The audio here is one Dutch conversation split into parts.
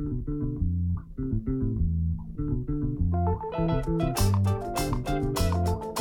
Thank you.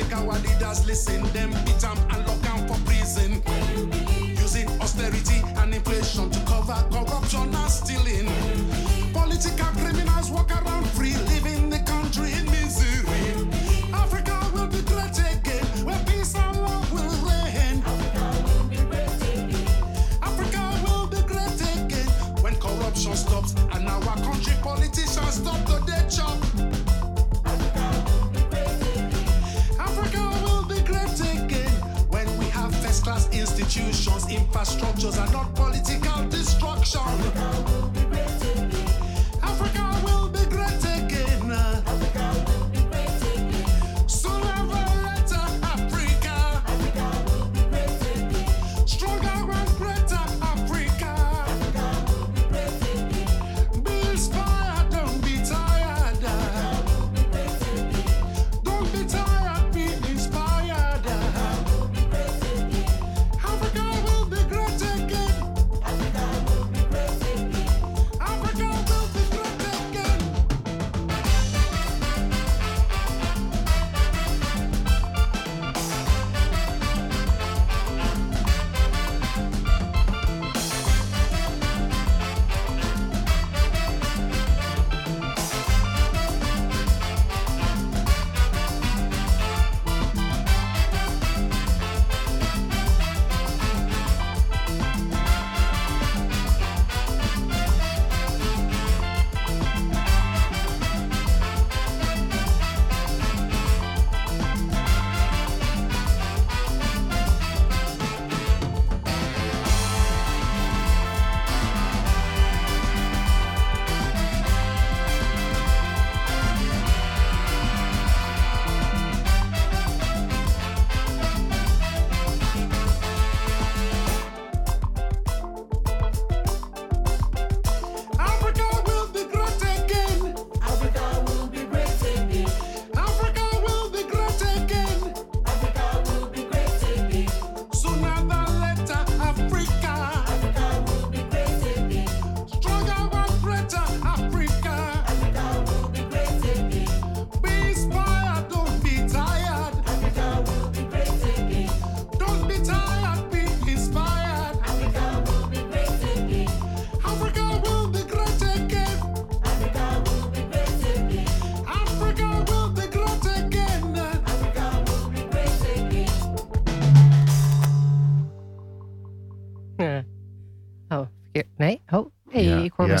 Make our leaders listen, them beat them and lock out for prison. Using austerity and inflation to cover corruption and stealing. Political infrastructures are not political destruction.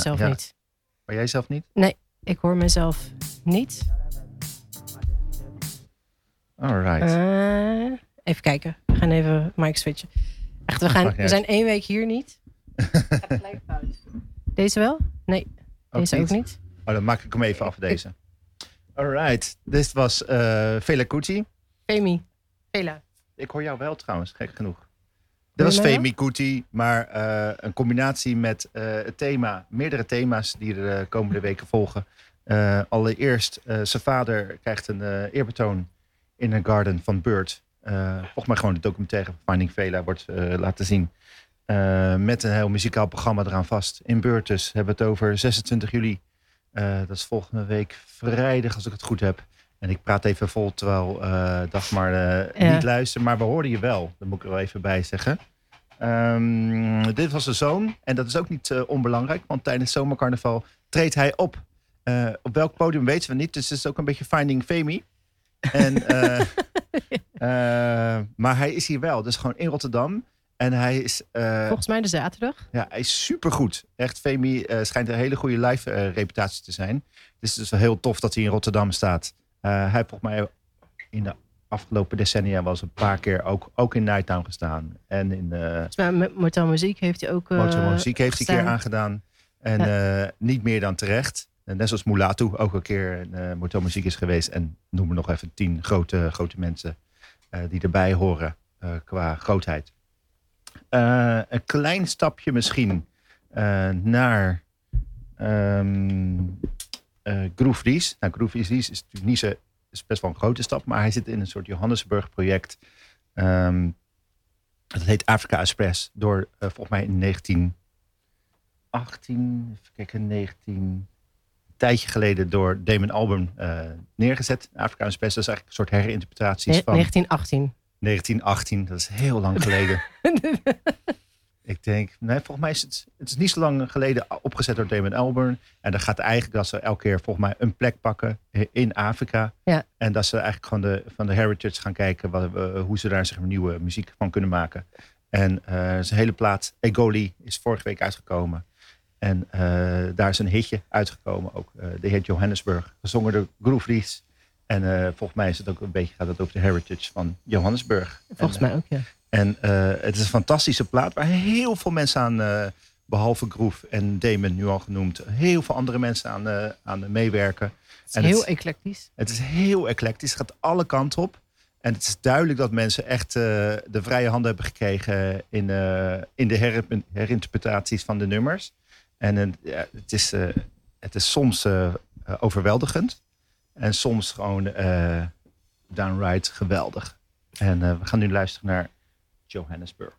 mezelf niet. Maar jij zelf niet? Nee, ik hoor mezelf niet. Alright. Uh, eh, even kijken. We gaan even mic switchen. Echt, we, gaan, we zijn één week hier niet. Gelijk fout. Deze wel? Nee. Deze ook niet. Oh, dan maak ik hem even af, deze. Alright. Dit was uh, Vela Kuti. Femi. Vela. Ik hoor jou wel trouwens, gek genoeg. Dit was Femi Kuti, maar eh, een combinatie met eh, het thema, meerdere thema's die er de komende weken volgen. Eh, allereerst, eh, zijn vader krijgt een eh, eerbetoon in een garden van Bird. Eh, volgens mij gewoon de documentaire van Finding Vela wordt eh, laten zien. Eh, met een heel muzikaal programma eraan vast. In Bird dus hebben we het over 26 juli. Eh, dat is volgende week vrijdag, als ik het goed heb. En ik praat even vol terwijl eh Dagmar eh, Ja. niet luistert. Maar we hoorden je wel. Dat moet ik er wel even bij zeggen. Ehm, dit was de zoon. En dat is ook niet eh, onbelangrijk. Want tijdens zomercarnaval treedt hij op. Eh, op welk podium weten we niet. Dus het is ook een beetje Finding Femi. En, eh, maar hij is hier wel. Dus gewoon in Rotterdam. En hij is... Volgens mij de zaterdag. ja, hij is supergoed. Echt, Femi schijnt een hele goede live reputatie te zijn. Dus het is wel heel tof dat hij in Rotterdam staat. Hij volgens mij in de afgelopen decennia eens een paar keer ook, ook in Nighttown gestaan. En in uh, Volgens mij met Motel Muziek heeft hij ook. eh, Motor Muziek heeft hij een keer aangedaan. En eh, niet meer dan terecht. En net zoals Mulatu ook een keer in uh, Motor Muziek is geweest. En noem er nog even tien grote, grote mensen eh, die erbij horen eh, qua grootheid. Uh, een klein stapje misschien uh, naar um, uh, Groove Ries. Nou, Groove Ries is natuurlijk niet zo, is best wel een grote stap, maar hij zit in een soort Johannesburg-project. Um, dat heet Africa Express. Door uh, volgens mij in 1918, even kijken, 19, een tijdje geleden door Damon Albarn uh, neergezet. Africa Express, dat is eigenlijk een soort herinterpretaties nee, van 1918. 1918, dat is heel lang geleden. ik denk, nee, volgens mij is het, het is niet zo lang geleden opgezet door Damon Albarn. En dan gaat eigenlijk dat ze elke keer volgens mij een plek pakken in Afrika. Ja. En dat ze eigenlijk van de, van de heritage gaan kijken wat, uh, hoe ze daar zeg maar, nieuwe muziek van kunnen maken. En uh, zijn hele plaat Egoli is vorige week uitgekomen. En uh, daar is een hitje uitgekomen ook. De heet Johannesburg, gezongen door Groove. En uh, volgens mij is het ook een beetje gaat het over de heritage van Johannesburg. Volgens en, mij ook, ja. En uh, het is een fantastische plaat waar heel veel mensen aan, uh, behalve Groove en Damon nu al genoemd, heel veel andere mensen aan, uh, aan meewerken. Het is en heel het, eclectisch. Het is heel eclectisch, het gaat alle kanten op. En het is duidelijk dat mensen echt de vrije hand hebben gekregen in, in de her, herinterpretaties van de nummers. En ja, het, is, het is soms overweldigend. En soms gewoon downright geweldig. En we gaan nu luisteren naar Johannesburg.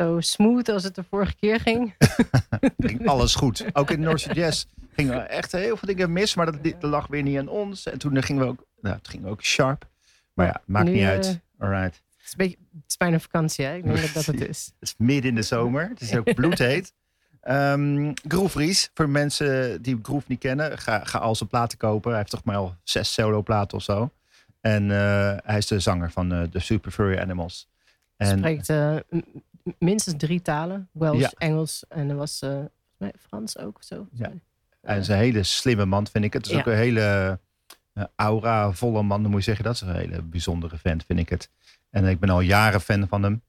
Zo smooth als het de vorige keer ging. ging alles goed. Ook in North Jazz gingen echt heel veel dingen mis, maar dat, dat lag weer niet aan ons. En toen gingen we ook, nou, het ging ook sharp. Maar ja, maakt Nu, niet eh, uit. Alright. Het is, een beetje, het is bijna vakantie, hè? Ik denk dat dat het is. Het is midden in de zomer. Het is ook bloedheet. Ehm Groove Ries, voor mensen die Groove niet kennen, ga, ga al zijn platen kopen. Hij heeft toch maar al zes solo platen of zo. En eh, hij is de zanger van eh, de Super Furry Animals. En spreekt minstens drie talen. Welsh, Ja. Engels en er was eh, mij Frans ook zo. Ja. hij is een hele slimme man, vind ik. Het is Ja. ook een hele eh, aura, volle man, dan moet je zeggen. Dat is een hele bijzondere vent, vind ik het. En ik ben al jaren fan van hem.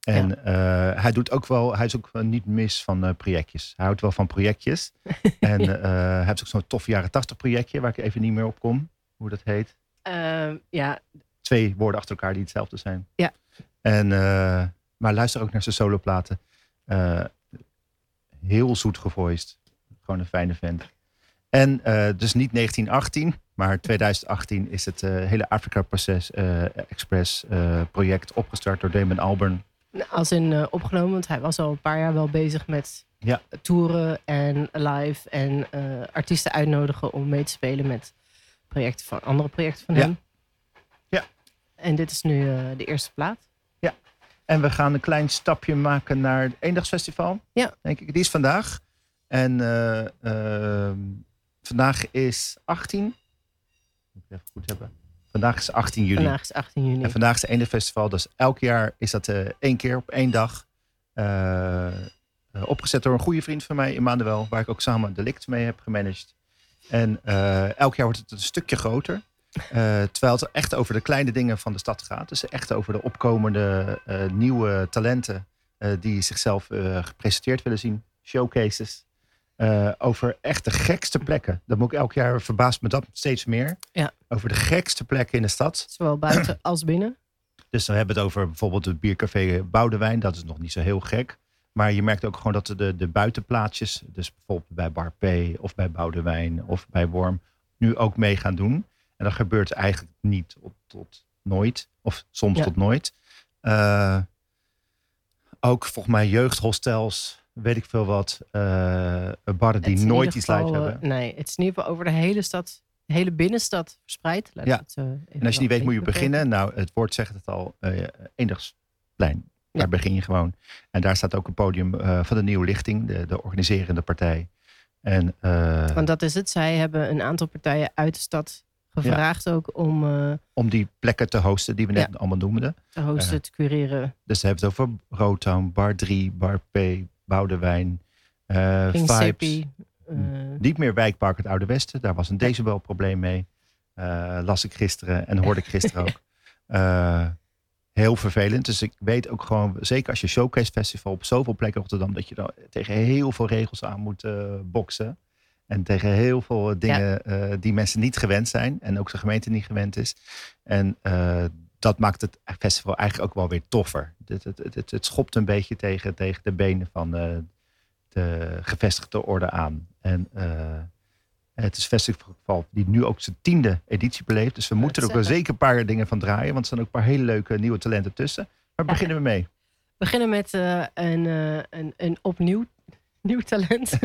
En eh, hij doet ook wel, hij is ook niet mis van projectjes. Hij houdt wel van projectjes. en hij heeft ook zo'n tof jaren tachtig projectje, waar ik even niet meer op kom. Hoe dat heet. Ehm, ja, Twee woorden achter elkaar die hetzelfde zijn. Ja. En, maar luister ook naar zijn soloplaten. Eh heel zoet gevoiced. Gewoon een fijne vent. En eh, dus niet 1918, maar 2018 is het eh, hele Afrika Proces Express project opgestart door Damon Albarn. als in opgenomen, want hij was al een paar jaar wel bezig met Ja. toeren en live en artiesten uitnodigen om mee te spelen met projecten van andere projecten van Ja. hem. Ja. En dit is nu de eerste plaat. En we gaan een klein stapje maken naar het Eendagsfestival. Ja. Denk ik. Die is vandaag. En eh, ehm, vandaag is 18. Moet ik even goed hebben. Vandaag is 18 juli. Vandaag is 18 juni. En vandaag is het Eendagsfestival. Dus elk jaar is dat eh, één keer op één dag. eh, opgezet door een goede vriend van mij, Emmanuel. Waar ik ook samen Delict mee heb gemanaged. En elk jaar wordt het een stukje groter. Eh, terwijl het echt over de kleine dingen van de stad gaat. Dus echt over de opkomende eh, nieuwe talenten eh, die zichzelf gepresenteerd willen zien. Showcases. Over echt de gekste plekken. Dat moet ik elk jaar verbaast me dat steeds meer. Ja. Over de gekste plekken in de stad. Zowel buiten als binnen. Dus dan hebben we het over bijvoorbeeld het biercafé Boudewijn. Dat is nog niet zo heel gek. Maar je merkt ook gewoon dat de, de buitenplaatsjes, dus bijvoorbeeld bij Bar P of bij Boudewijn of bij Worm, nu ook mee gaan doen. En dat gebeurt eigenlijk niet tot, tot nooit, of soms Ja. tot nooit. Eh, ook volgens mij jeugdhostels, weet ik veel wat, eh barren die nooit iets live geval, eh, hebben. Nee, het is in ieder geval over de hele stad, de hele binnenstad verspreid. Laat Ja. het En als je niet weet, moet je beginnen. Nou, het woord zegt het al. Eendagsplein. Daar Ja. begin je gewoon. En daar staat ook een podium van de Nieuwe Lichting, de, de organiserende partij. En Want dat is het. Zij hebben een aantal partijen uit de stad gevraagd ook om eh, om die plekken te hosten die we net allemaal noemden. te hosten, Ja. te cureren. Dus ze hebben het over Rotown, Bar 3, Bar P, Boudewijn, eh King Vibes. Eh, Niet meer Wijkpark het Oude Westen. Daar was een decibelprobleem mee. Eh, las ik gisteren en hoorde ik gisteren ook. Eh, heel vervelend. Dus ik weet ook gewoon, zeker als je Showcase Festival op zoveel plekken in Rotterdam, dat je dan tegen heel veel regels aan moet eh, boksen. En tegen heel veel dingen eh, die mensen niet gewend zijn. En ook de gemeente niet gewend is. En eh, dat maakt het festival eigenlijk ook wel weer toffer. Het, het, het, het, schopt een beetje tegen, tegen de benen van eh, de gevestigde orde aan. En eh, het is festival die nu ook zijn tiende editie beleeft. Dus we moeten er ook wel zeker een paar dingen van draaien. Want er staan ook een paar hele leuke nieuwe talenten tussen. Waar Ja. beginnen we mee? We beginnen met eh, een, eh, een, een opnieuw nieuw talent.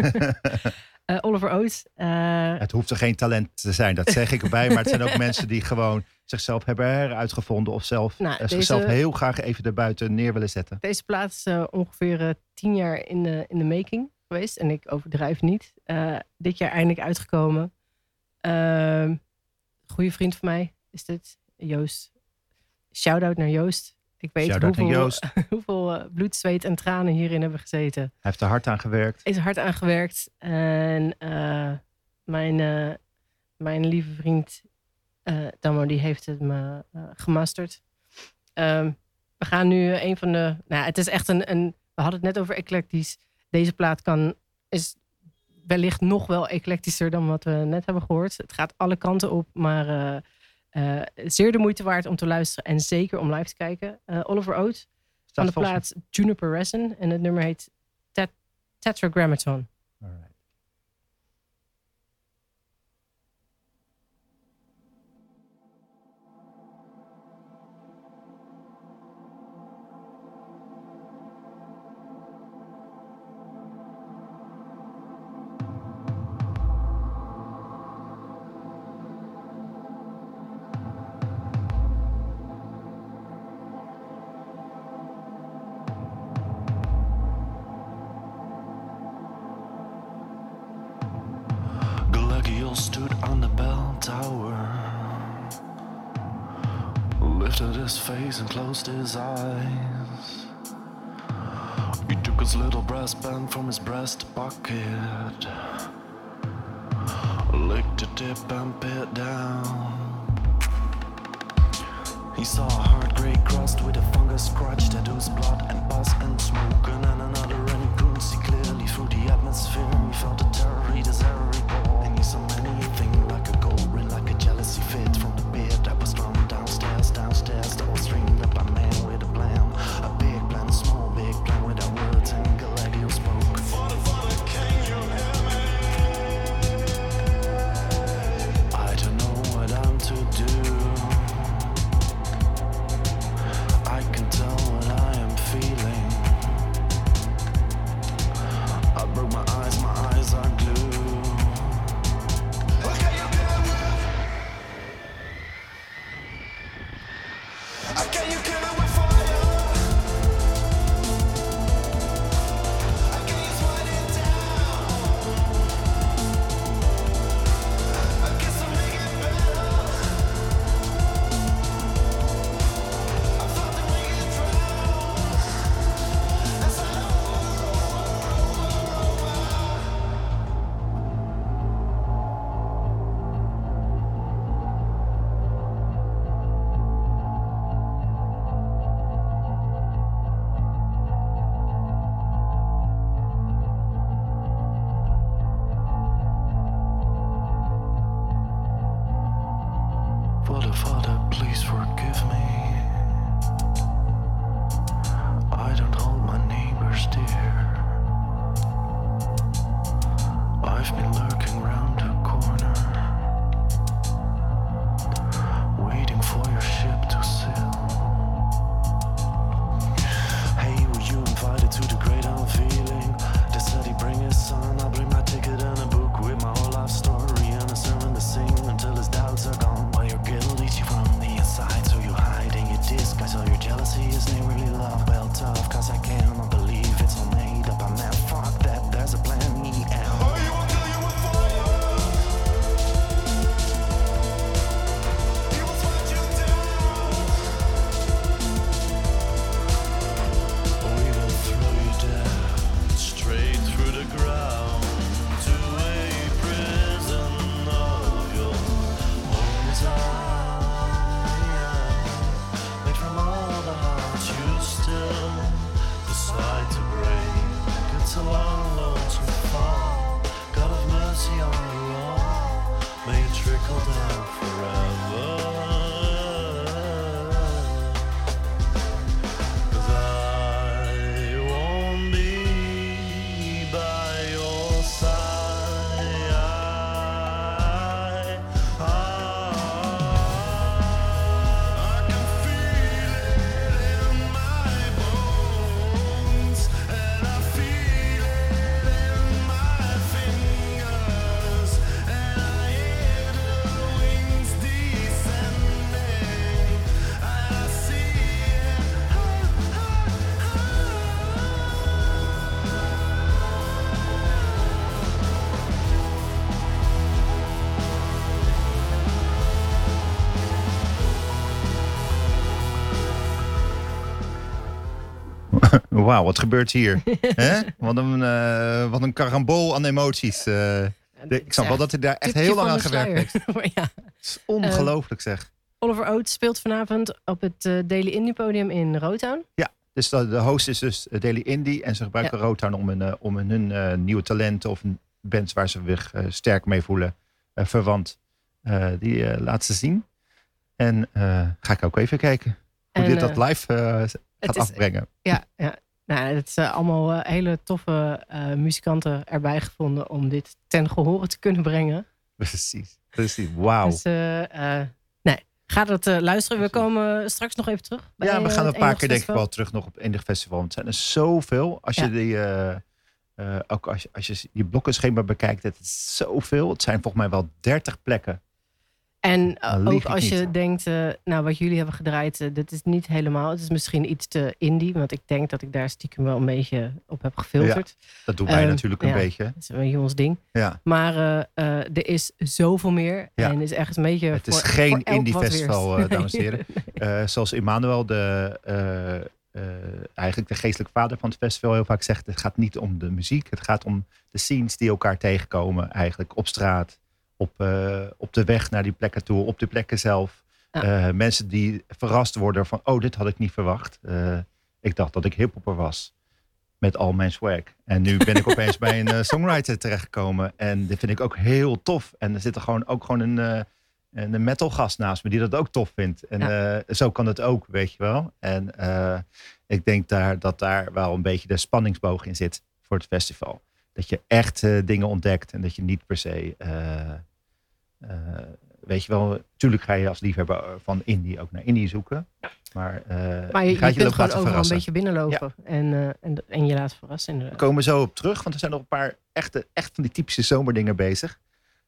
Eh, Oliver Oates. eh, Het hoeft er geen talent te zijn, dat zeg ik erbij. Maar het zijn ook mensen die gewoon zichzelf hebben heruitgevonden. Of zelf, Nou, eh, deze- zichzelf heel graag even erbuiten neer willen zetten. Deze plaat is ongeveer tien jaar in de, in de making geweest. En ik overdrijf niet. Dit jaar eindelijk uitgekomen. Ehm goede vriend van mij is dit. Joost. Shout-out naar Joost. Ik weet hoeveel, Joost. hoeveel eh, bloed, zweet en tranen hierin hebben gezeten. Hij heeft er hard aan gewerkt. is er hard aan gewerkt. En eh, mijn, eh, mijn lieve vriend eh Damo, die heeft het me gemasterd. Ehm, we gaan nu een van de... Nou, het is echt een, een... We hadden het net over eclectisch. Deze plaat kan, is wellicht nog wel eclectischer dan wat we net hebben gehoord. Het gaat alle kanten op, maar eh, zeer de moeite waard om te luisteren. En zeker om live te kijken. Eh, Oliver Oates van de plaat Juniper Resin. En het nummer heet Tet Tetragrammaton. And closed his eyes. He took his little brass band from his breast pocket, licked the tip and bit down. He saw a hard grey crust with a fungus scratch that was blood and pus and smoke and then another and he couldn't see clearly through the atmosphere. He felt a terror he ball and he saw many a thing like a gold ring, like a jealousy fit Wauw, wat gebeurt hier? Hè? Wat, een, eh, wat een karambool aan emoties. eh. Ik snap wel dat hij daar echt heel lang aan gewerkt heeft. Ja. Het is ongelooflijk zeg. Oliver Oates speelt vanavond op het eh, Daily Indie Podium in Rotown. Dus de, de host is dus Daily Indie. En ze gebruiken Rotown om, hun, eh, om hun eh, nieuwe talenten of bands waar ze zich eh, sterk mee voelen, eh, verwant, eh, die eh laten ze zien. En eh, ga ik ook even kijken hoe En, dit dat eh, live eh, gaat is- afbrengen. Ja, ja. Nou, het is eh, allemaal eh, hele toffe eh, muzikanten erbij gevonden om dit ten gehore te kunnen brengen. Precies, precies. Wauw. Dus nee, ga dat luisteren. We komen straks nog even terug. bij, Ja, we gaan een paar keer denk ik wel terug nog op het Enig Festival. Want het zijn er zoveel. Als je die, ook als je, als je die blokkenschema bekijkt, het is zoveel. Het zijn volgens mij wel 30 plekken. En eh, ook als je denkt, eh, nou wat jullie hebben gedraaid, eh, dit is niet helemaal. Het is misschien iets te indie, want ik denk dat ik daar stiekem wel een beetje op heb gefilterd. Dat doen wij Eh, natuurlijk een ja. beetje. Dat is een jongens ding. Ja. Maar er is zoveel meer. Ja. En is echt een beetje. Het is geen indie festival, dames en heren. Zoals Emmanuel, de, eigenlijk de geestelijke vader van het festival, heel vaak zegt: het gaat niet om de muziek. Het gaat om de scenes die elkaar tegenkomen, eigenlijk op straat. Op, eh, op de weg naar die plekken toe, op de plekken zelf. Ja. Eh, mensen die verrast worden van, oh, dit had ik niet verwacht. Eh, ik dacht dat ik hiphopper was met al mijn swag. En nu ben ik opeens bij een songwriter terechtgekomen. En dit vind ik ook heel tof. En er zit er gewoon ook gewoon een, eh, een metal gast naast me die dat ook tof vindt. En zo kan het ook, weet je wel. En ik denk daar, dat daar wel een beetje de spanningsboog in zit voor het festival. Dat je echt dingen ontdekt en dat je niet per se... eh, eh, weet je wel, natuurlijk ga je als liefhebber van indie ook naar indie zoeken. Maar, eh, Maar je, je gaat kunt ook gewoon overal een beetje binnenlopen. En, eh, en, en je laat verrassen. We inderdaad. komen zo op terug, want er zijn nog een paar echte, echt van die typische zomerdingen bezig.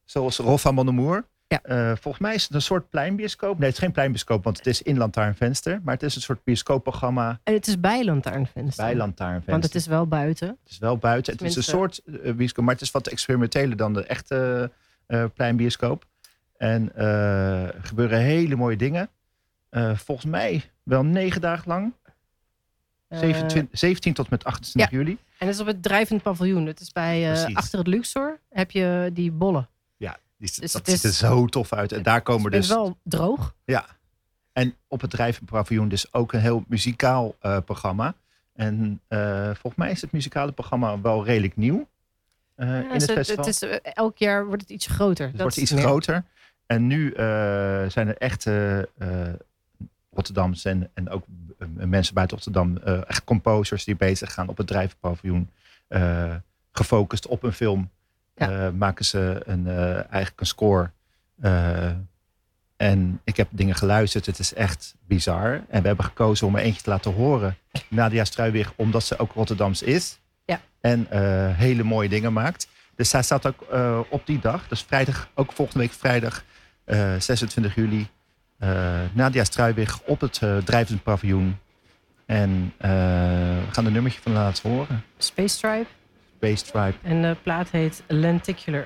Zoals Rolf van Mondemoer. Ja. Eh, volgens mij is het een soort pleinbioscoop. Nee, het is geen pleinbioscoop, want het is in Lantaarnvenster. Maar het is een soort bioscoopprogramma En het is bij Lantaarnvenster. bij Lantaarnvenster. Want het is wel buiten. Het is wel buiten. Het is een soort eh, bioscoop, maar het is wat experimenteler dan de echte eh pleinbioscoop. En eh, er gebeuren hele mooie dingen. Eh, volgens mij wel negen dagen lang. Eh, 27, 17 tot met 28 juli. en het is op het drijvend paviljoen. Het is bij, eh, achter het Luxor heb je die bollen. Ja, die, Dus dat ziet er zo tof uit. En daar komen Het is dus... wel droog. Ja. En op het drijvend paviljoen dus ook een heel muzikaal eh, programma. En eh, volgens mij is het muzikale programma wel redelijk nieuw. Eh, Ja, in het festival. het is, eh, elk jaar wordt het iets groter. Het Dat wordt iets meer. groter. En nu eh, zijn er echt eh, eh, Rotterdams en, en ook mensen buiten Rotterdam, echt composers die bezig gaan op het drijfpaviljoen. gefocust op een film. Ja. maken ze een, eigenlijk een score. En ik heb dingen geluisterd. Het is echt bizar. En we hebben gekozen om er eentje te laten horen. Nadia Struiwig, omdat ze ook Rotterdams is. En eh, hele mooie dingen maakt. Dus zij staat ook eh, op die dag. Dus vrijdag, ook volgende week vrijdag, eh, 26 juli. eh, Nadia Struiwig op het drijvend paviljoen. En we gaan een nummertje van laten horen. Space Tribe. Space Tribe. En de plaat heet Lenticular.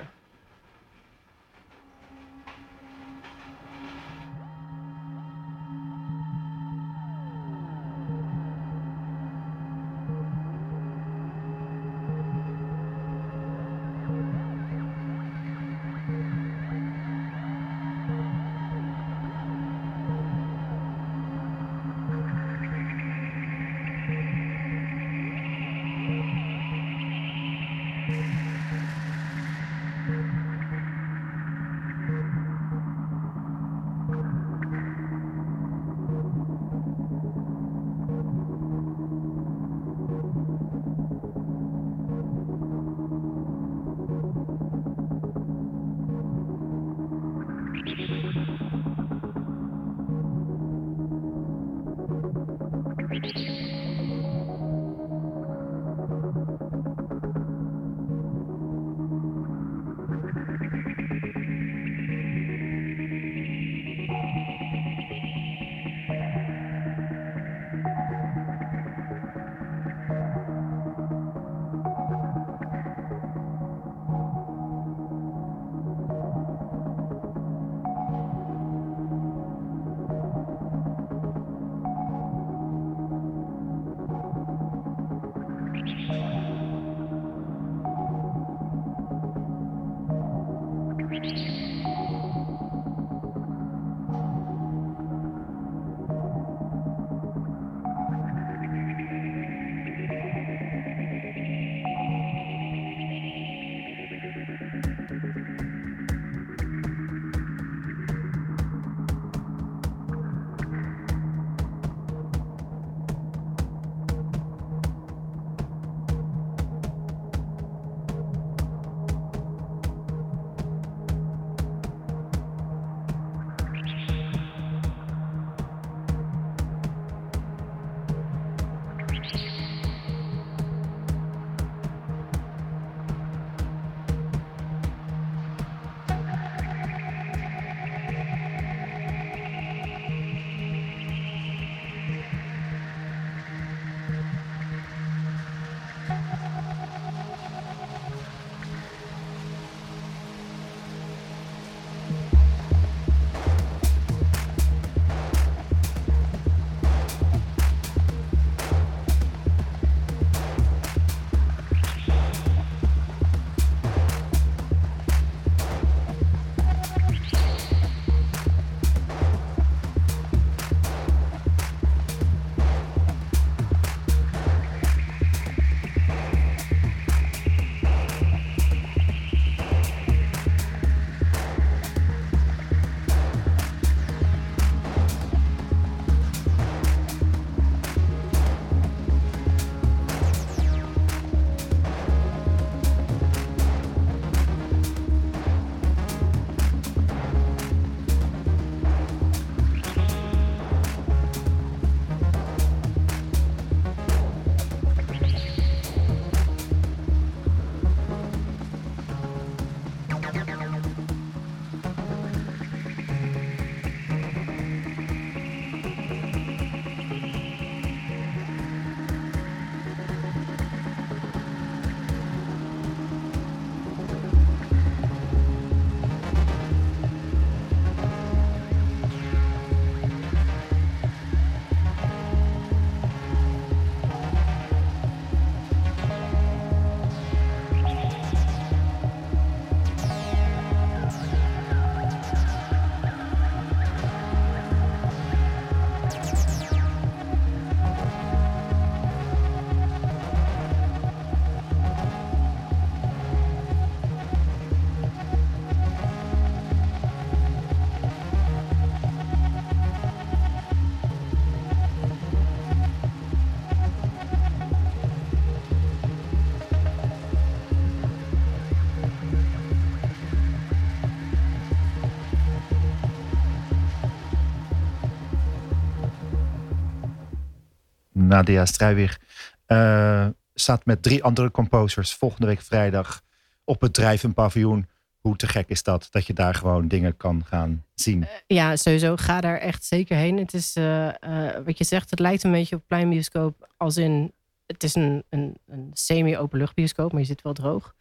Nadia Struijwig, eh, staat met drie andere composers volgende week vrijdag op het Drijvend Paviljoen. Hoe te gek is dat, dat je daar gewoon dingen kan gaan zien. Ja, sowieso. Ga daar echt zeker heen. Het is, eh, eh, wat je zegt, het lijkt een beetje op pleinbioscoop. Als in, het is een, een, een semi-openluchtbioscoop, maar je zit wel droog.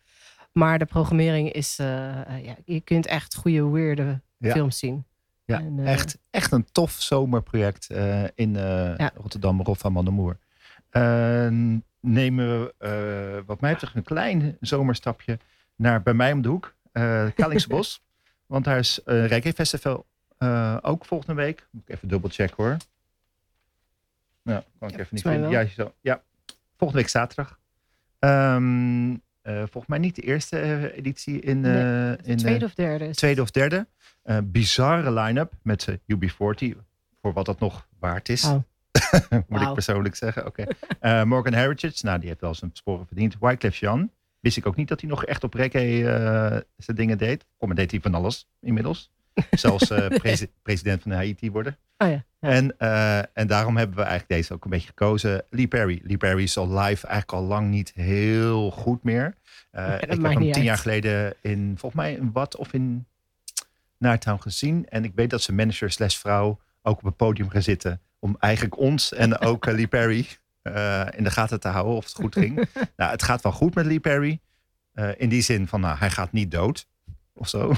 Maar de programmering is, eh, eh, ja, je kunt echt goede, weirde Ja. films zien. Ja, En, eh, echt, echt een tof zomerproject eh, in Ja. Rotterdam, Rob van Mandemoer. Eh, nemen we, wat mij betreft, een klein zomerstapje naar bij mij om de hoek, uh, Kallingsbos. Want daar is een reggae festival ook volgende week. Moet ik even dubbelchecken hoor. Nou, kan ik Ja, even niet vinden. Ja, zo, ja, volgende week zaterdag. Ehm, eh, volgens mij niet de eerste eh, editie in, Nee, in eh, Tweede of derde? tweede of derde. Bizarre line-up met eh, UB40. Voor wat dat nog waard is. Wauw. Moet ik persoonlijk zeggen. Oké. Morgan Heritage. Nou, die heeft wel zijn sporen verdiend. Wyclef Jean. Wist ik ook niet dat hij nog echt op reggae zijn dingen deed. Kom, maar deed hij van alles inmiddels. Zelfs presi- president van Haiti worden. Oh ja. ja. En, eh, en daarom hebben we eigenlijk deze ook een beetje gekozen. Lee Perry. Lee Perry is al live eigenlijk al lang niet heel goed meer. Eh, ik heb hem tien uit. jaar geleden in, volgens mij, in Wat of in Naartown gezien. En ik weet dat zijn manager slash vrouw ook op het podium gaan zitten. Om eigenlijk ons en ook eh, Lee Perry in de gaten te houden of het goed ging. nou, het gaat wel goed met Lee Perry. In die zin van, nou, hij gaat niet dood. Of zo.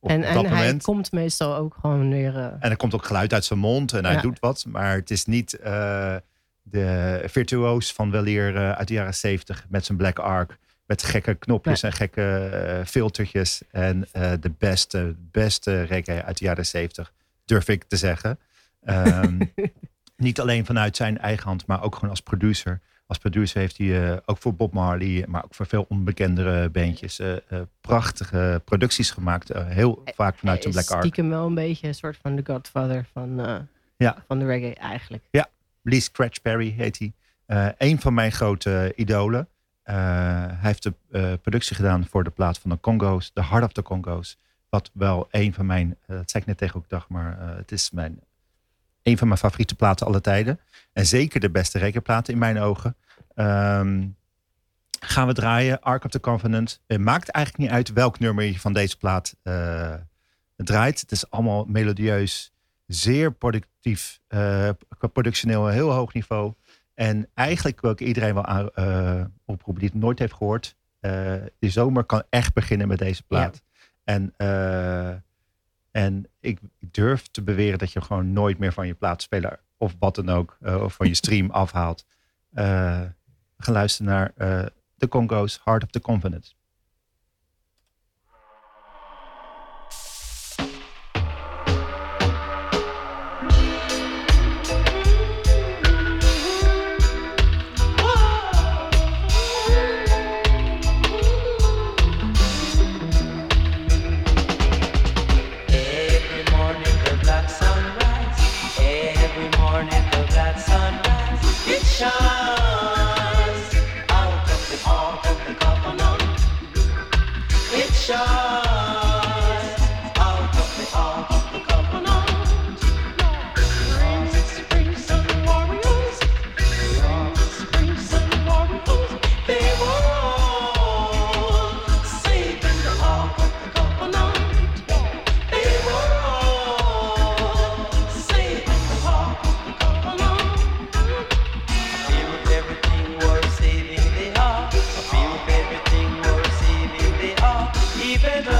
Op, en op en dat hij moment. komt meestal ook gewoon weer... eh, En er komt ook geluid uit zijn mond en hij Ja. doet wat. Maar het is niet eh, de virtuoos van weleer eh, uit de jaren zeventig met zijn Black Ark. Met gekke knopjes en gekke filtertjes. En de beste, beste reggae uit de jaren zeventig, durf ik te zeggen. Ehm, niet alleen vanuit zijn eigen hand, maar ook gewoon als producer. Als producer heeft hij eh, ook voor Bob Marley, maar ook voor veel onbekendere bandjes, eh, eh, prachtige producties gemaakt. Heel vaak vanuit zijn is Black Ark. stiekem wel een beetje een soort van de godfather van, Ja. van de reggae eigenlijk. Lee Scratch Perry heet hij. Een van mijn grote idolen. Hij heeft de productie gedaan voor de plaat van de Congo's, The Heart of the Congo's. Wat wel een van mijn, dat zei ik net tegen ook dag, maar het is mijn, een van mijn favoriete platen alle tijden. En zeker de beste rekenplaten in mijn ogen. Ehm, gaan we draaien, Ark of the Covenant. Het maakt eigenlijk niet uit welk nummer je van deze plaat eh, draait. Het is allemaal melodieus, zeer productief, eh, productioneel een heel hoog niveau. En eigenlijk wil ik iedereen wel aan, eh, oproepen die het nooit heeft gehoord. Eh, de zomer kan echt beginnen met deze plaat. En, eh, en ik durf te beweren dat je gewoon nooit meer van je plaatspeler of wat dan ook, eh, of van je stream afhaalt. Eh, gaan luisteren naar eh The Congo's Heart of the Covenant. Heart.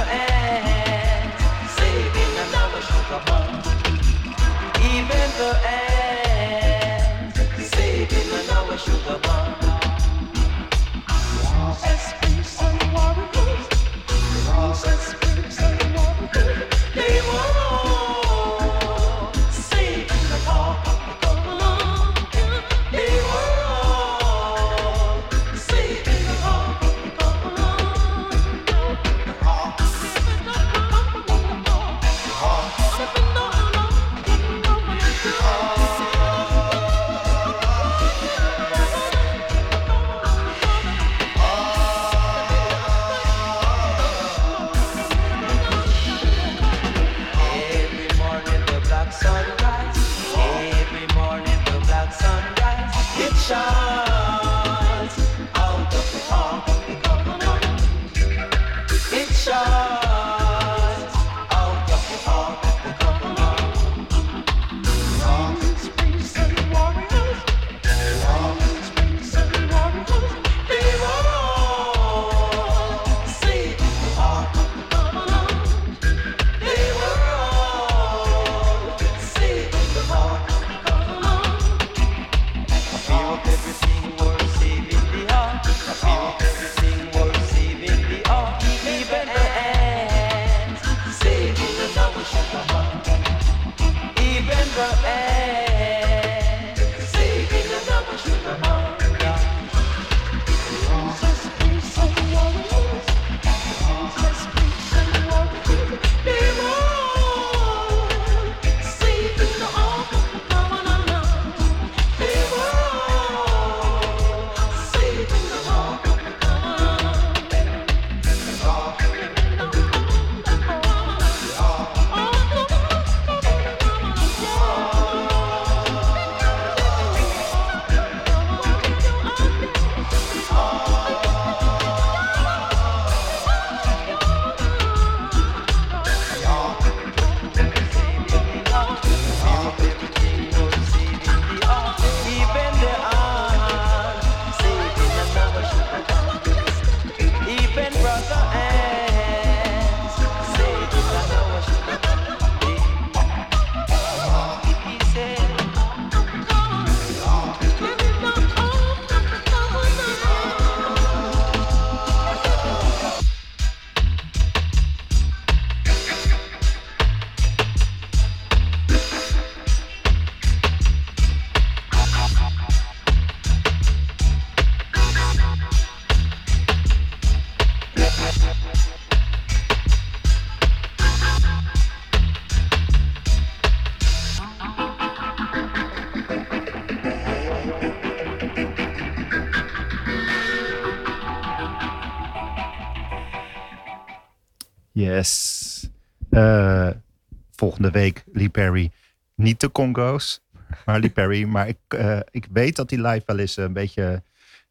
Volgende week Lee Perry. Niet de Congo's, maar Lee Perry. Maar ik, eh, ik weet dat hij live wel eens een beetje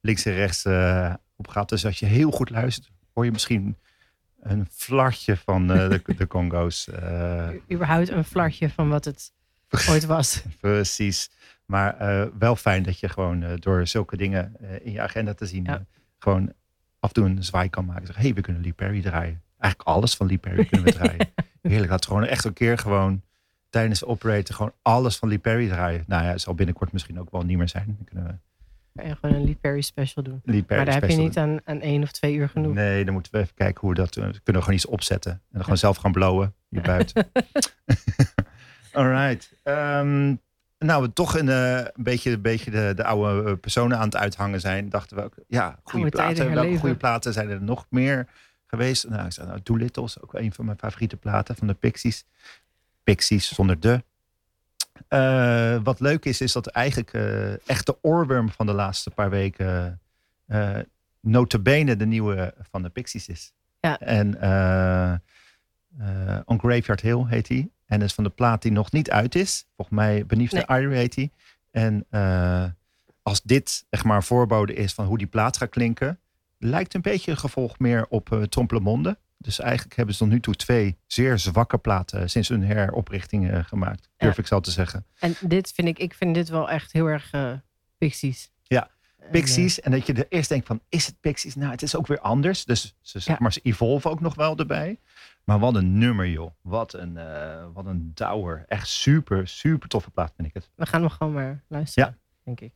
links en rechts eh, op gaat. Dus als je heel goed luistert, hoor je misschien een flartje van eh, de, de Congo's. Überhaupt een flartje van wat het ooit was. precies. Maar wel fijn dat je gewoon door zulke dingen in je agenda te zien... Ja. gewoon af en toe een zwaai kan maken. Zeg, hé, hey, we kunnen Lee Perry draaien. Eigenlijk alles van Lee Perry kunnen we draaien. Heerlijk. Laat gewoon echt een keer gewoon tijdens de operator gewoon alles van Lee Perry draaien. Nou ja, het zal binnenkort misschien ook wel niet meer zijn. Dan kunnen we Kan je gewoon een Lee Perry special doen. Lee Perry maar daar heb je niet aan, aan één of twee uur genoeg. Nee, dan moeten we even kijken hoe we dat doen. We kunnen gewoon iets opzetten. En dan gewoon zelf gaan blowen hier buiten. Alright. Ehm, nou, we toch een, eh, een beetje, een beetje de, de oude eh, personen aan het uithangen zijn. Dachten we ook, ja, goede platen. Welke goede platen zijn er nog meer geweest? Nou, ik zei, nou, Doolittle's, ook een van mijn favoriete platen van de Pixies. Pixies zonder de. Eh, wat leuk is, is dat eigenlijk eh, echt de oorworm van de laatste paar weken... eh notabene de nieuwe van de Pixies is. Ja. En On Graveyard Hill heet hij. En is van de plaat die nog niet uit is. Volgens mij Beneath the Irie heet hij. En als dit echt maar een voorbode is van hoe die plaat gaat klinken... lijkt een beetje een gevolg meer op uh, Tromplemonde. Dus eigenlijk hebben ze tot nu toe twee zeer zwakke platen sinds hun heroprichting eh, gemaakt. Durf Ja. ik zo te zeggen. En dit vind ik, ik vind dit wel echt heel erg eh Pixies. Ja, Pixies. En dat je er eerst denkt van, is het Pixies? Nou, het is ook weer anders. Dus ze, zeg Ja. maar, ze evolve ook nog wel erbij. Maar wat een nummer, joh. Wat een, eh wat een douwer. Echt super, super toffe plaat, vind ik het. we gaan nog gewoon maar luisteren, denk ik.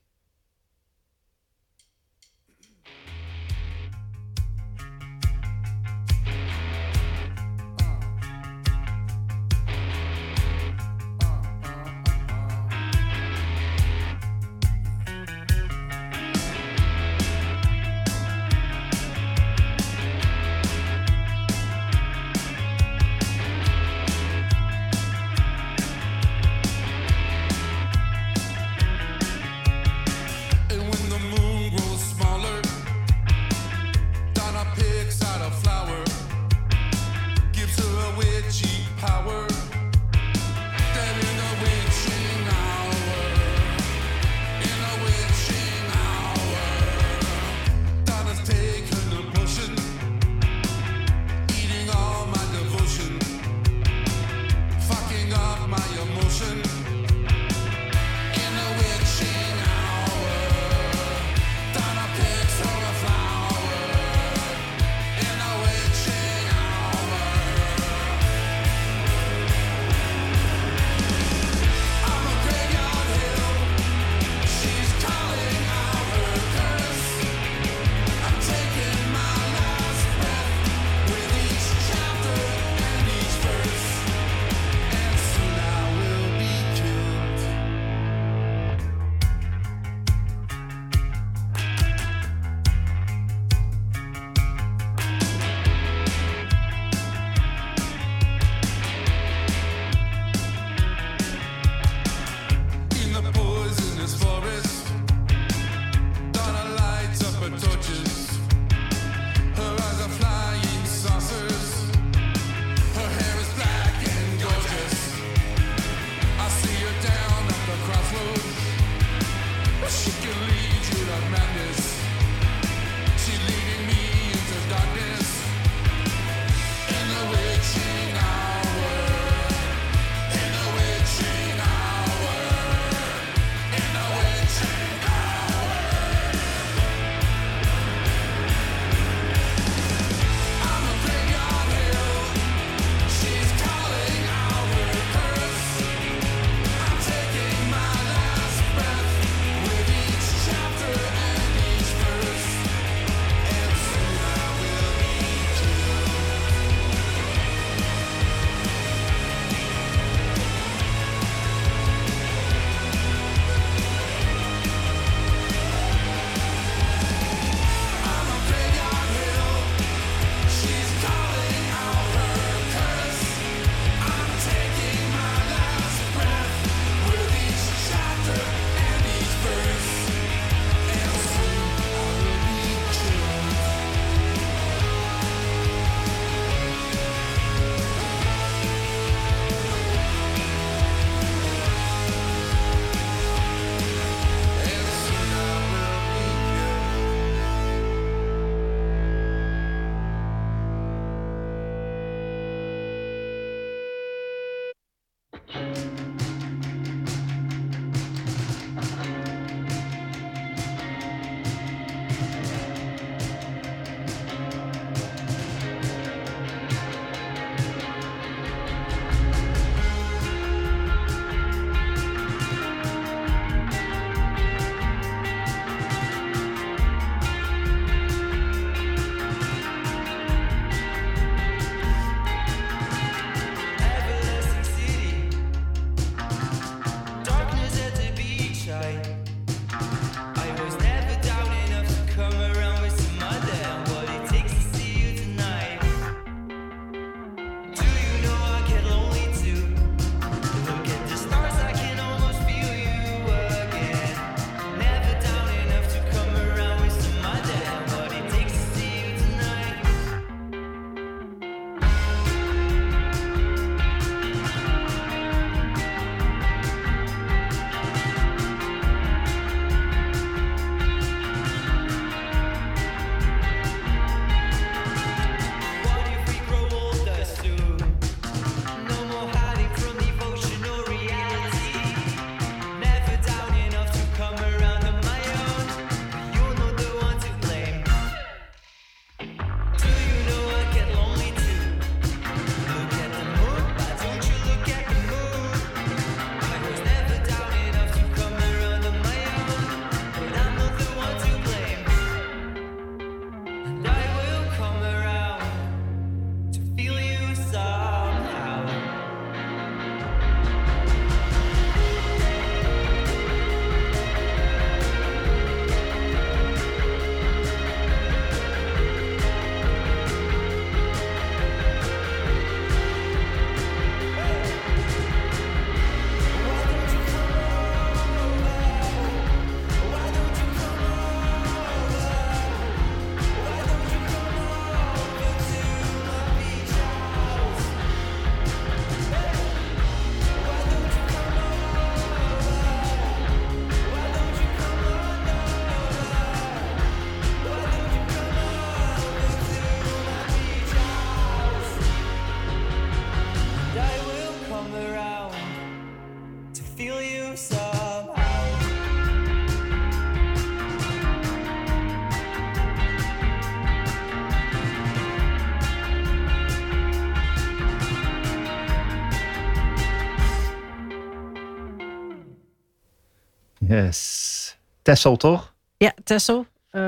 Yes. Tessel, toch? Ja, Tessel. Eh,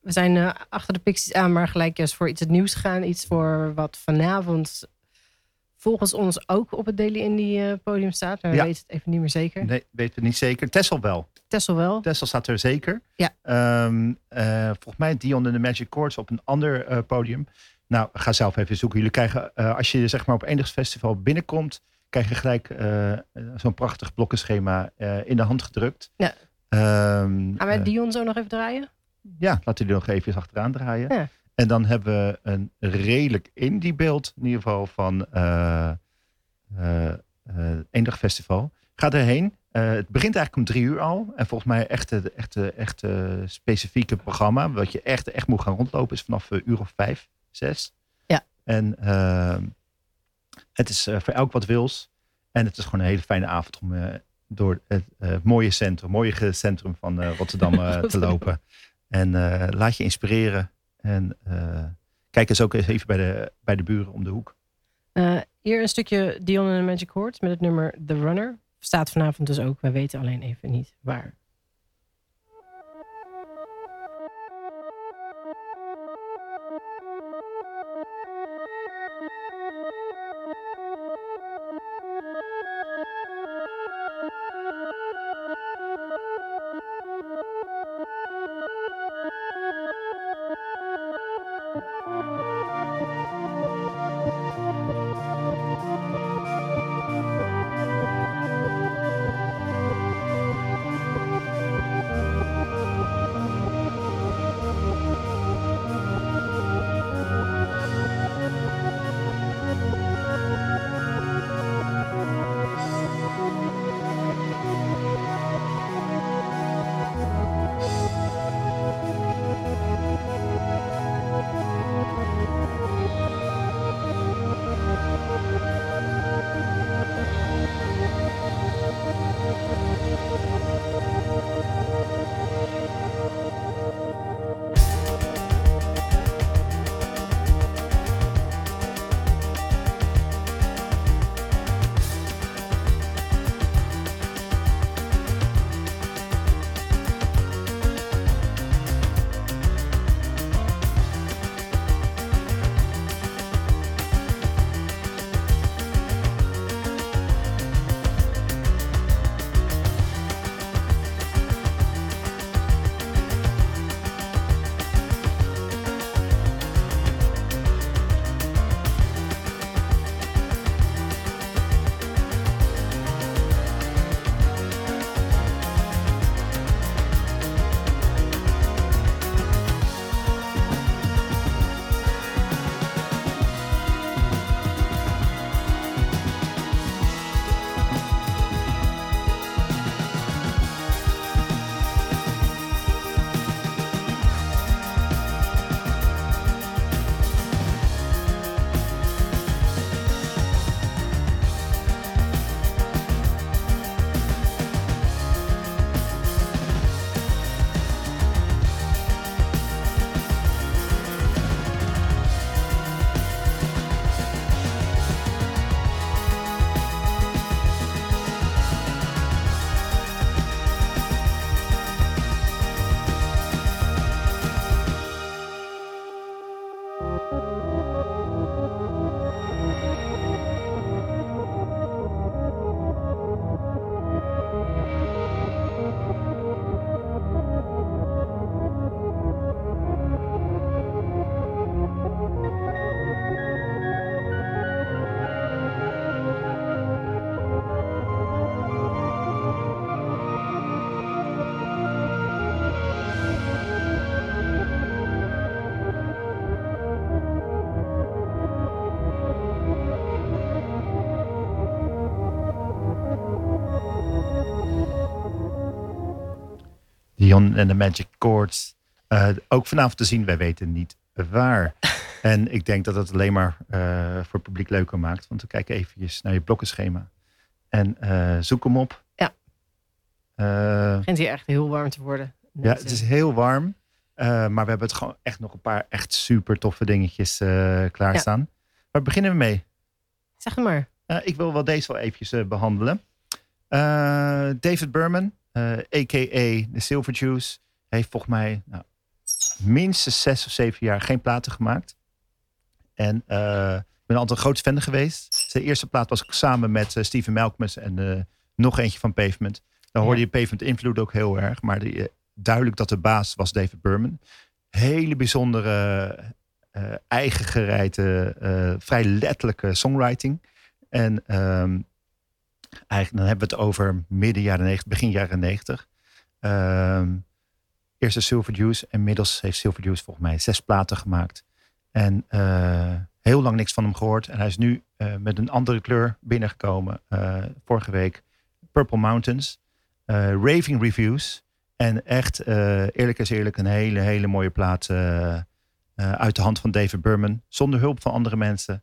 we zijn eh, achter de Pixies aan, maar gelijk juist voor iets het nieuws gegaan. Iets voor wat vanavond volgens ons ook op het Daily Indie eh, podium staat. Maar we Ja. weten het even niet meer zeker. Nee, weten we niet zeker. Tessel wel. Tessel wel. Tessel staat er zeker. Ja. Ehm, eh, volgens mij Dion en de Magic Chords op een ander podium. Nou, ga zelf even zoeken. Jullie krijgen, als je zeg maar op enig festival binnenkomt, krijg je gelijk eh, zo'n prachtig blokkenschema eh, in de hand gedrukt. Ja. Ehm, Gaan wij eh, Dion zo nog even draaien? ja, laten we die nog even achteraan draaien. Ja. En dan hebben we een redelijk indie beeld, in ieder geval van eh, eh, Eendag Festival. Ga erheen. Het begint eigenlijk om drie uur al. En volgens mij echt het echte, echte specifieke programma. Wat je echt, echt moet gaan rondlopen is vanaf uur of vijf, zes. Ja. En eh, het is eh, voor elk wat wils. En het is gewoon een hele fijne avond om eh, door het eh, mooie centrum, mooie centrum van Rotterdam te lopen. En laat je inspireren. En kijk eens ook eens even bij de, bij de buren om de hoek. Hier een stukje Dion en de Magic Chords met het nummer The Runner. Staat vanavond dus ook. We weten alleen even niet waar. Música En de Magic Chords. Eh, ook vanavond te zien, wij weten niet waar. en ik denk dat het alleen maar eh, voor het publiek leuker maakt. Want we kijken eventjes naar je blokkenschema. En eh, zoek hem op. Ja. Het begint hier echt heel warm te worden. ja, het is heel warm. Maar we hebben het gewoon echt nog een paar echt super toffe dingetjes klaarstaan. Waar beginnen we mee? Zeg het maar. Ik wil wel deze wel eventjes eh, behandelen. Eh, David Berman, a.k.a. de Silver Juice, heeft volgens mij nou, minstens zes of zeven jaar geen platen gemaakt. En eh, ik ben altijd een groot fan geweest. Zijn eerste plaat was ik samen met eh, Steven Malcolmus en eh, nog eentje van Pavement. Daar hoorde je Pavement invloed ook heel erg. Maar die, eh, duidelijk dat de baas was David Berman. Hele bijzondere, eh, eigen gereide, eh, vrij letterlijke songwriting. En ehm, eigenlijk dan hebben we het over midden jaren 90, begin jaren 90. Ehm, eerst Silver Juice. Inmiddels heeft Silver Juice volgens mij zes platen gemaakt. En eh, heel lang niks van hem gehoord. En hij is nu eh, met een andere kleur binnengekomen. eh, vorige week. Purple Mountains. raving reviews. En echt, eerlijk is eerlijk, een hele, hele mooie plaat. uit de hand van David Berman. Zonder hulp van andere mensen.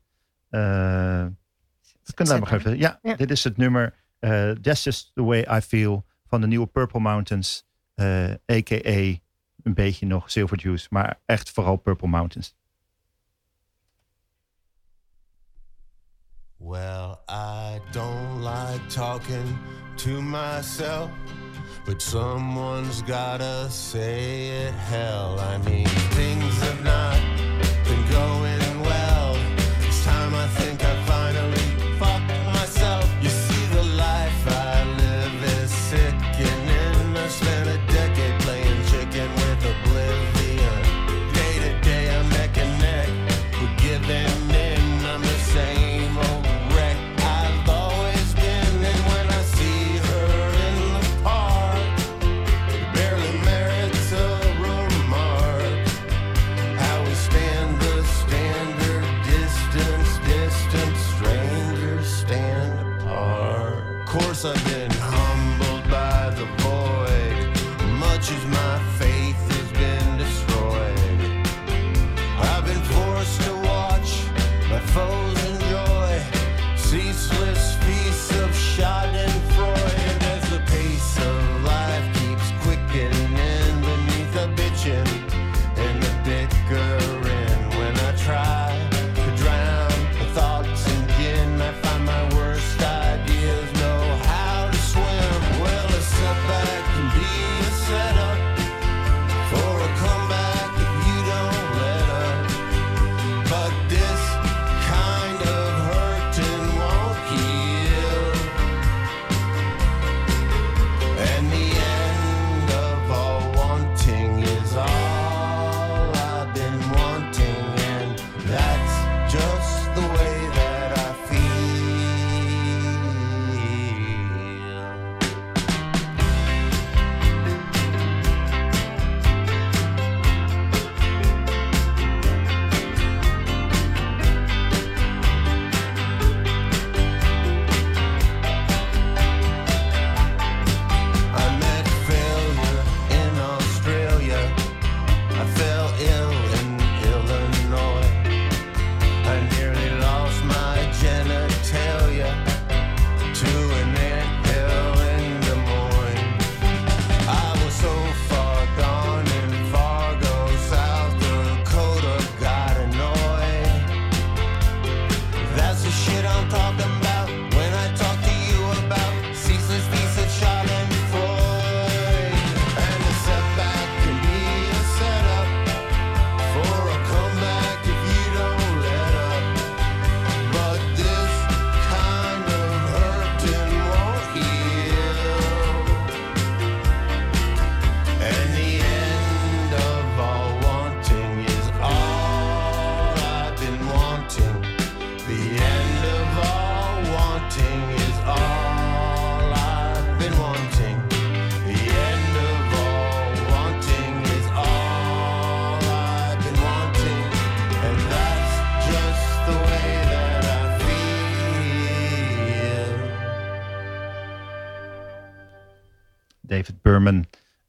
We kunnen daar nog even. Ja, Ja. dit is het nummer. eh That's Just the Way I Feel. Van de nieuwe Purple Mountains. eh, a.k.a. een beetje nog Silver Juice. Maar echt vooral Purple Mountains. Well, I don't like talking to myself, but someone's gotta say it. Hell, I mean, things have not sun.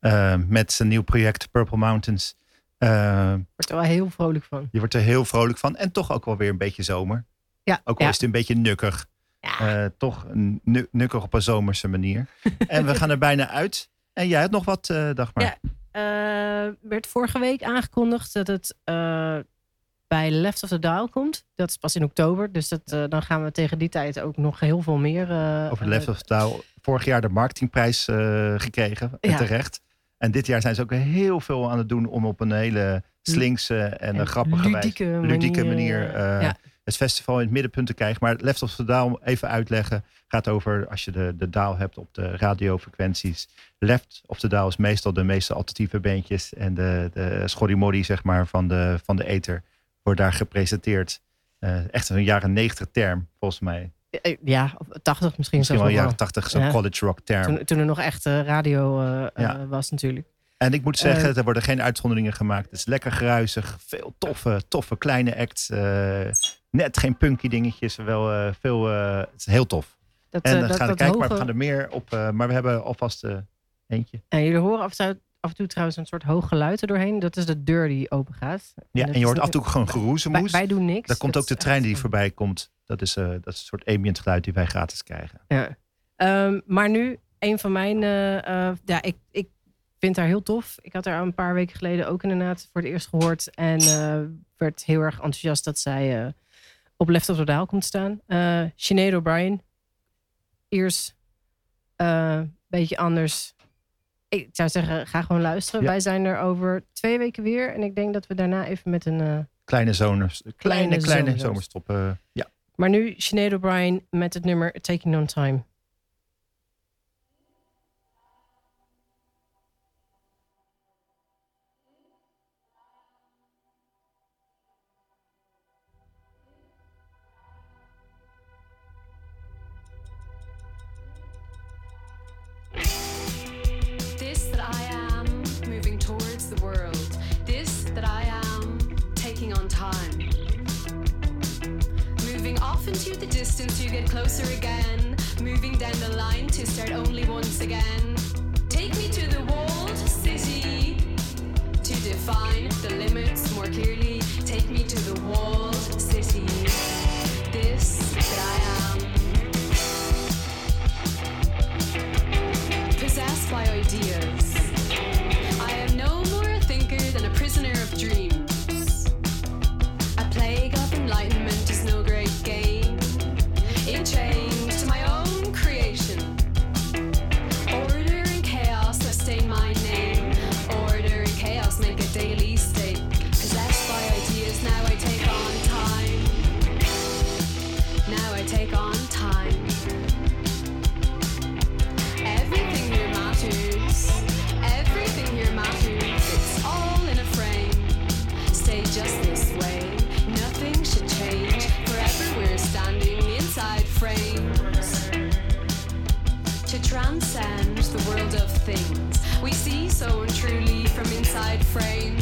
Eh, met zijn nieuw project Purple Mountains. Eh, Wordt er wel heel vrolijk van. je wordt er heel vrolijk van. En toch ook wel weer een beetje zomer. Ja, Ook al ja. is het een beetje nukkig. Ja. Eh, toch een nu- nukkig op een zomerse manier. en we gaan er bijna uit. En jij had nog wat, Dagmar. Ja. Werd vorige week aangekondigd dat het bij Left of the Dial komt. Dat is pas in oktober. Dus dat, eh, dan gaan we tegen die tijd ook nog heel veel meer... eh, Over eh, Left of Touw. Vorig jaar de marketingprijs eh, gekregen. En Ja. terecht. En dit jaar zijn ze ook heel veel aan het doen om op een hele slinkse en, grappige ludieke wijze, ludieke manier, manier eh, eh, ja. het festival in het middenpunt te krijgen. Maar Left of the Dial, even uitleggen, gaat over als je de, de dial hebt op de radiofrequenties. Left of the Dial is meestal de meeste alternatieve bandjes en de, de schorrimorri zeg maar van de, van de ether wordt daar gepresenteerd. Eh, echt een jaren negentig term, volgens mij. eh, ja, of 80 misschien, Misschien wel jaren tachtig, zo'n Ja. college rock term. Toen, toen er nog echt eh, radio eh, Ja. eh, was natuurlijk. En ik moet zeggen, Eh, er worden geen uitzonderingen gemaakt. Het is lekker geruisig, veel toffe, toffe kleine acts. eh, net geen punky dingetjes, wel eh, veel. eh, het is heel tof. Dat, En eh, we dat, gaan dat kijken, maar we gaan er meer op. eh, maar we hebben alvast eh, eentje. En jullie horen af en, toe, af en toe trouwens een soort hoog geluid er doorheen. Dat is de deur die open gaat. Ja, en je hoort af en toe gewoon Wij, geroezemoes. wij doen niks. Daar komt ook de trein die voorbij komt. Dat is, eh, dat is een soort ambient geluid die wij gratis krijgen. Ja. Ehm, maar nu, een van mijn... eh, eh, ja, ik, ik vind haar heel tof. Ik had haar een paar weken geleden ook inderdaad voor het eerst gehoord. En werd heel erg enthousiast dat zij op Left of the Dial komt staan. Eh Sinead O'Brien. Eerst een beetje anders. Ik zou zeggen, ga gewoon luisteren. Ja. Wij zijn er over twee weken weer. En ik denk dat we daarna even met een... eh, Kleine zomers, kleine, kleine zomerstop. zomerstop. eh, ja. Maar nu Sinead O'Brien met het nummer Taking On Time. The distance, you get closer again. Moving down the line to start only once again. Take me to the walled city to define the limits more clearly. Take me to the walled city. This that I am. possessed by ideas. So untruly from inside frames.